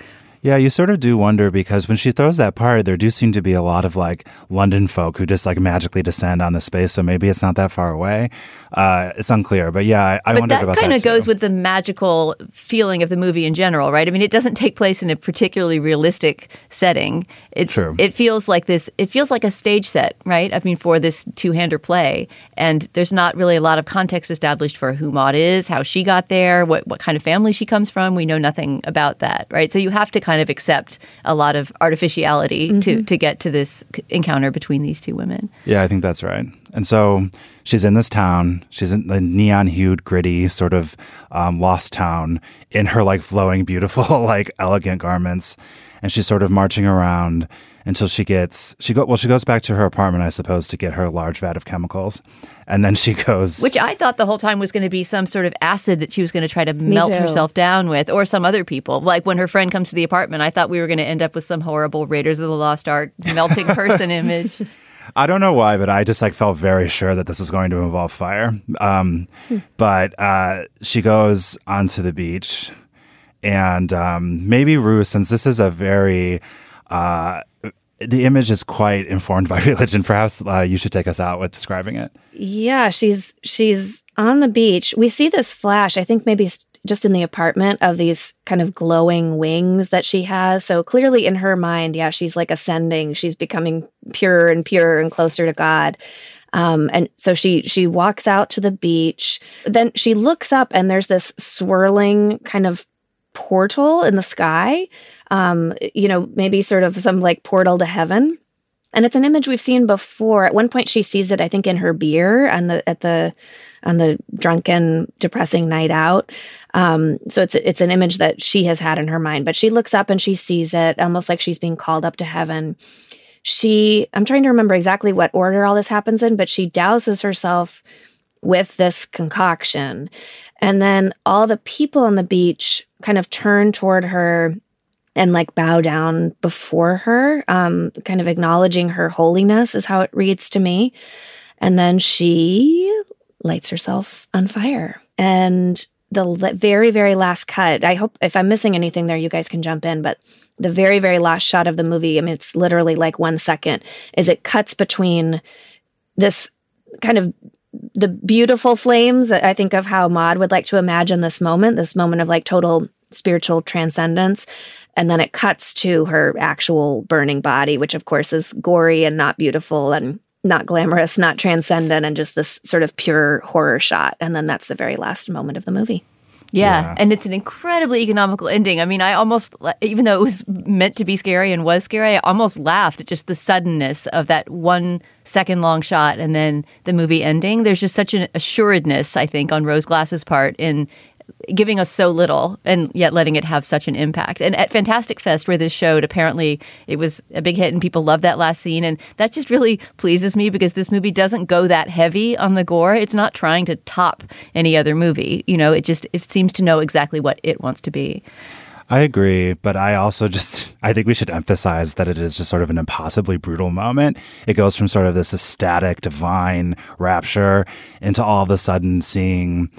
Yeah, you sort of do wonder because when she throws that party, there do seem to be a lot of like London folk who just like magically descend on the space. So maybe it's not that far away. Uh, it's unclear, but yeah, I, I but wondered that about kind that kind of goes with the magical feeling of the movie in general, right? I mean, it doesn't take place in a particularly realistic setting. It, True. It feels like this. It feels like a stage set, right? I mean, for this two-hander play, and there's not really a lot of context established for who Maud is, how she got there, what what kind of family she comes from. We know nothing about that, right? So you have to kind of accept a lot of artificiality to to get to this encounter between these two women. Yeah, I think that's right. And so she's in this town. She's in the neon hued, gritty, sort of um, lost town in her like flowing, beautiful, like elegant garments. And she's sort of marching around until she gets, she go, well, she goes back to her apartment, I suppose, to get her large vat of chemicals. And then she goes, Which I thought the whole time was going to be some sort of acid that she was going to try to melt too. herself down with, or some other people. Like when her friend comes to the apartment, I thought we were going to end up with some horrible Raiders of the Lost Ark melting person image. I don't know why, but I just like felt very sure that this was going to involve fire. Um, but uh, she goes onto the beach, and um, maybe Rue, since this is a very uh, the image is quite informed by religion. Perhaps uh, you should take us out with describing it. Yeah, she's she's on the beach. We see this flash. I think maybe just in the apartment of these kind of glowing wings that she has. So clearly in her mind, yeah, she's like ascending. She's becoming purer and purer and closer to God. Um, and so she she walks out to the beach. Then she looks up and there's this swirling kind of portal in the sky. Um, you know, maybe sort of some like portal to heaven. And it's an image we've seen before. At one point, she sees it, I think, in her beer on the at the on the drunken, depressing night out. Um, so it's it's an image that she has had in her mind. But she looks up and she sees it, almost like she's being called up to heaven. She, I'm trying to remember exactly what order all this happens in, but she douses herself with this concoction, and then all the people on the beach kind of turn toward her and like bow down before her, um, kind of acknowledging her holiness, is how it reads to me. And then she lights herself on fire. And the very, very last cut, I hope if I'm missing anything there, you guys can jump in, but the very, very last shot of the movie, I mean, it's literally like one second, is it cuts between this kind of the beautiful flames. I think of how Maud would like to imagine this moment, this moment of like total spiritual transcendence. And then it cuts to her actual burning body, which of course is gory and not beautiful and not glamorous, not transcendent, and just this sort of pure horror shot. And then that's the very last moment of the movie. Yeah, and it's an incredibly economical ending. I mean, I almost, even though it was meant to be scary and was scary, I almost laughed at just the suddenness of that one second long shot and then the movie ending. There's just such an assuredness, I think, on Rose Glass's part in giving us so little and yet letting it have such an impact. And at Fantastic Fest, where this showed, apparently it was a big hit and people loved that last scene. And that just really pleases me because this movie doesn't go that heavy on the gore. It's not trying to top any other movie. You know, it just it seems to know exactly what it wants to be. I agree, but I also just I think we should emphasize that it is just sort of an impossibly brutal moment. It goes from sort of this ecstatic, divine rapture into all of a sudden seeing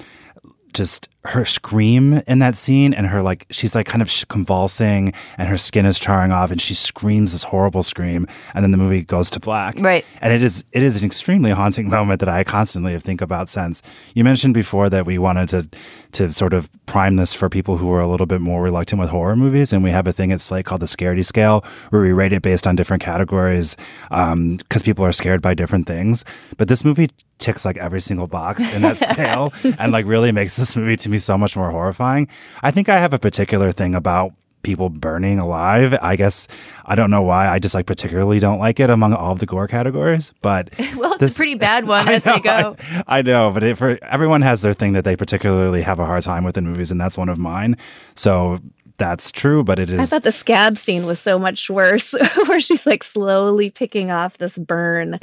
just her scream in that scene and her like she's like kind of convulsing and her skin is charring off and she screams this horrible scream and then the movie goes to black. Right. And it is it is an extremely haunting moment that I constantly have think about since. You mentioned before that we wanted to to sort of prime this for people who are a little bit more reluctant with horror movies and we have a thing at Slate called the Scaredy Scale where we rate it based on different categories um, because people are scared by different things. But this movie ticks like every single box in that scale and like really makes this movie to me so much more horrifying. I think I have a particular thing about people burning alive. I guess I don't know why. I just like particularly don't like it among all the gore categories. But well, it's this- a pretty bad one as know, they go. I, I know, but it, for everyone has their thing that they particularly have a hard time with in movies, and that's one of mine. So that's true, but it is. I thought the scab scene was so much worse, where she's like slowly picking off this burn,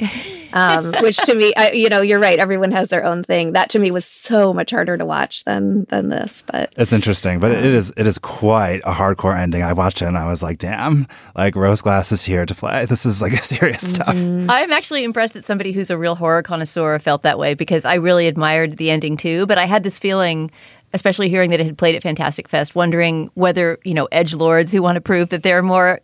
um, which to me, I, you know, you're right. Everyone has their own thing. That to me was so much harder to watch than than this. But It's interesting, but it is it is quite a hardcore ending. I watched it and I was like, "Damn! Like Rose Glass is here to play. This is like a serious stuff." I'm actually impressed that somebody who's a real horror connoisseur felt that way because I really admired the ending too. But I had this feeling, especially hearing that it had played at Fantastic Fest, wondering whether you know edge lords who want to prove that they're more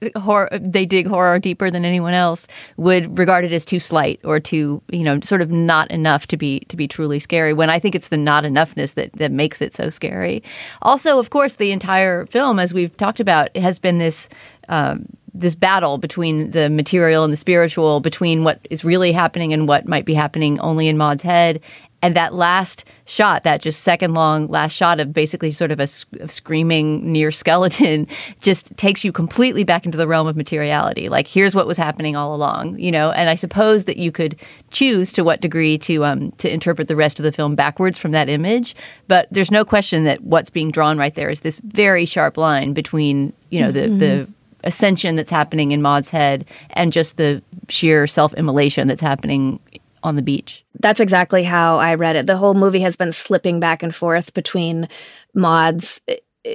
they dig horror deeper than anyone else, would regard it as too slight or too you know sort of not enough to be to be truly scary. When I think it's the not enoughness that that makes it so scary. Also, of course, the entire film, as we've talked about, has been this. Um, this battle between the material and the spiritual, between what is really happening and what might be happening only in Maud's head. And that last shot, that just second long last shot of basically sort of a, of screaming near skeleton, just takes you completely back into the realm of materiality. Like, here's what was happening all along, you know. And I suppose that you could choose to what degree to um, to interpret the rest of the film backwards from that image. But there's no question that what's being drawn right there is this very sharp line between, you know, the Mhm. the ascension that's happening in Maud's head and just the sheer self immolation that's happening on the beach. that's exactly how I read it. The whole movie has been slipping back and forth between Maud's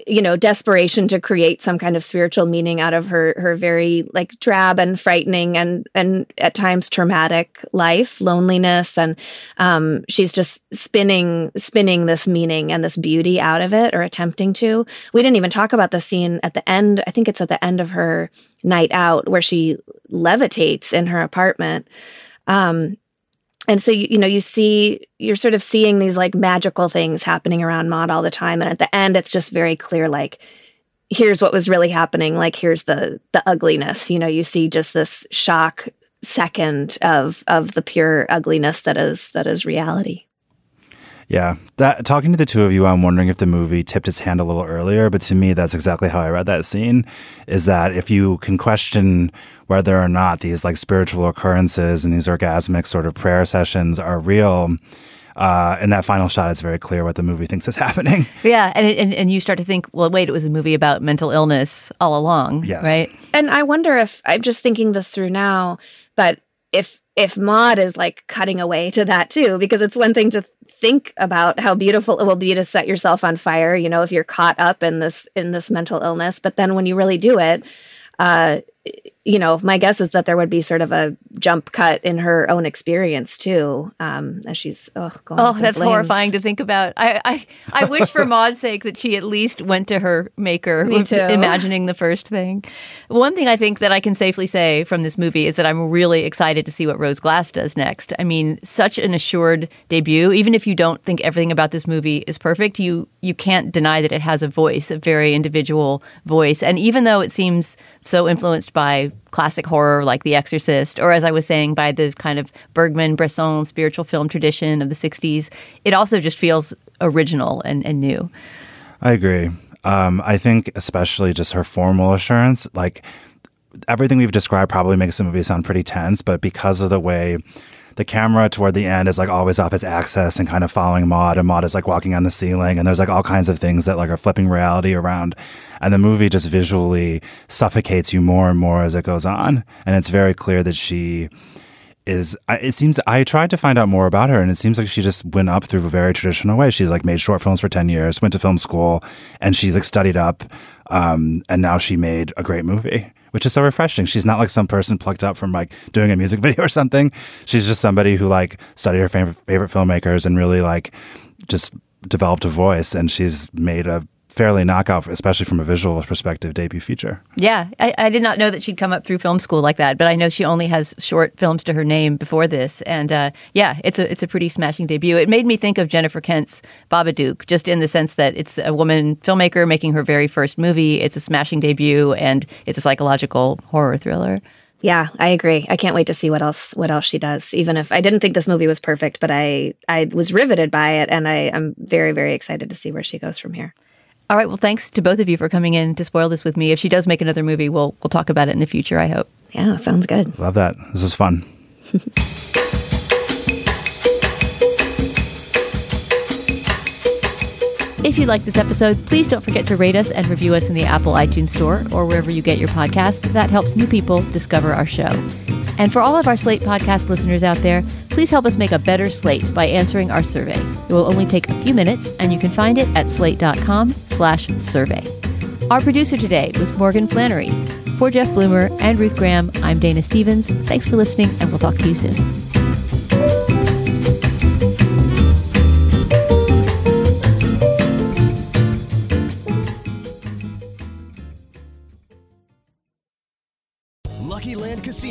you know desperation to create some kind of spiritual meaning out of her her very like drab and frightening and and at times traumatic life loneliness and um, she's just spinning spinning this meaning and this beauty out of it or attempting to we didn't even talk about the scene at the end i think it's at the end of her night out where she levitates in her apartment um, and so you, you know you see you're sort of seeing these like magical things happening around Maud all the time and at the end it's just very clear like here's what was really happening like here's the the ugliness. You know you see just this shock second of of the pure ugliness that is that is reality Yeah, that talking to the two of you, I'm wondering if the movie tipped its hand a little earlier. But to me, that's exactly how I read that scene. Is that if you can question whether or not these like spiritual occurrences and these orgasmic sort of prayer sessions are real, uh, in that final shot, it's very clear what the movie thinks is happening. Yeah, and, and and you start to think, well, wait, it was a movie about mental illness all along, Yes. right? And I wonder if I'm just thinking this through now, but if if Maud is like cutting away to that too, because it's one thing to think about how beautiful it will be to set yourself on fire, you know, if you're caught up in this in this mental illness, but then when you really do it, uh, you know, my guess is that there would be sort of a jump cut in her own experience too, um, as she's oh, going Oh, that's flames. horrifying to think about. I, I, I wish for Maud's sake that she at least went to her maker, imagining the first thing. One thing I think that I can safely say from this movie is that I'm really excited to see what Rose Glass does next. I mean, such an assured debut. Even if you don't think everything about this movie is perfect, you you can't deny that it has a voice, a very individual voice. And even though it seems so influenced by classic horror like The Exorcist, or as I was saying, by the kind of Bergman Bresson spiritual film tradition of the 60s, it also just feels original and, and new. I agree. Um, I think especially just her formal assurance, like everything we've described probably makes the movie sound pretty tense, but because of the way the camera toward the end is like always off its axis and kind of following Maud, and Maud is like walking on the ceiling, and there's like all kinds of things that like are flipping reality around, and the movie just visually suffocates you more and more as it goes on, and it's very clear that she is it seems I tried to find out more about her and it seems like she just went up through a very traditional way. She's like made short films for 10 years, went to film school and she's like studied up um, and now she made a great movie, which is so refreshing. She's not like some person plucked up from like doing a music video or something. She's just somebody who like studied her favorite, favorite filmmakers and really like just developed a voice and she's made a fairly knockout, especially from a visual perspective, debut feature. Yeah, I, I did not know that she'd come up through film school like that, but I know she only has short films to her name before this, and uh, yeah, it's a it's a pretty smashing debut. It made me think of Jennifer Kent's Babadook, just in the sense that it's a woman filmmaker making her very first movie. It's a smashing debut, and it's a psychological horror thriller. Yeah, I agree. I can't wait to see what else what else she does. Even if I didn't think this movie was perfect, but I I was riveted by it, and I am very very excited to see where she goes from here. All right, well, thanks to both of you for coming in to spoil this with me. If she does make another movie, we'll we'll talk about it in the future. I hope. Yeah, sounds good. Love that. This is fun. If you like this episode, please don't forget to rate us and review us in the Apple iTunes Store or wherever you get your podcasts. That helps new people discover our show. And for all of our Slate podcast listeners out there, please help us make a better Slate by answering our survey. It will only take a few minutes, and you can find it at slate.com slash survey. Our producer today was Morgan Flannery. For Jeff Bloomer and Ruth Graham, I'm Dana Stevens. Thanks for listening, and we'll talk to you soon.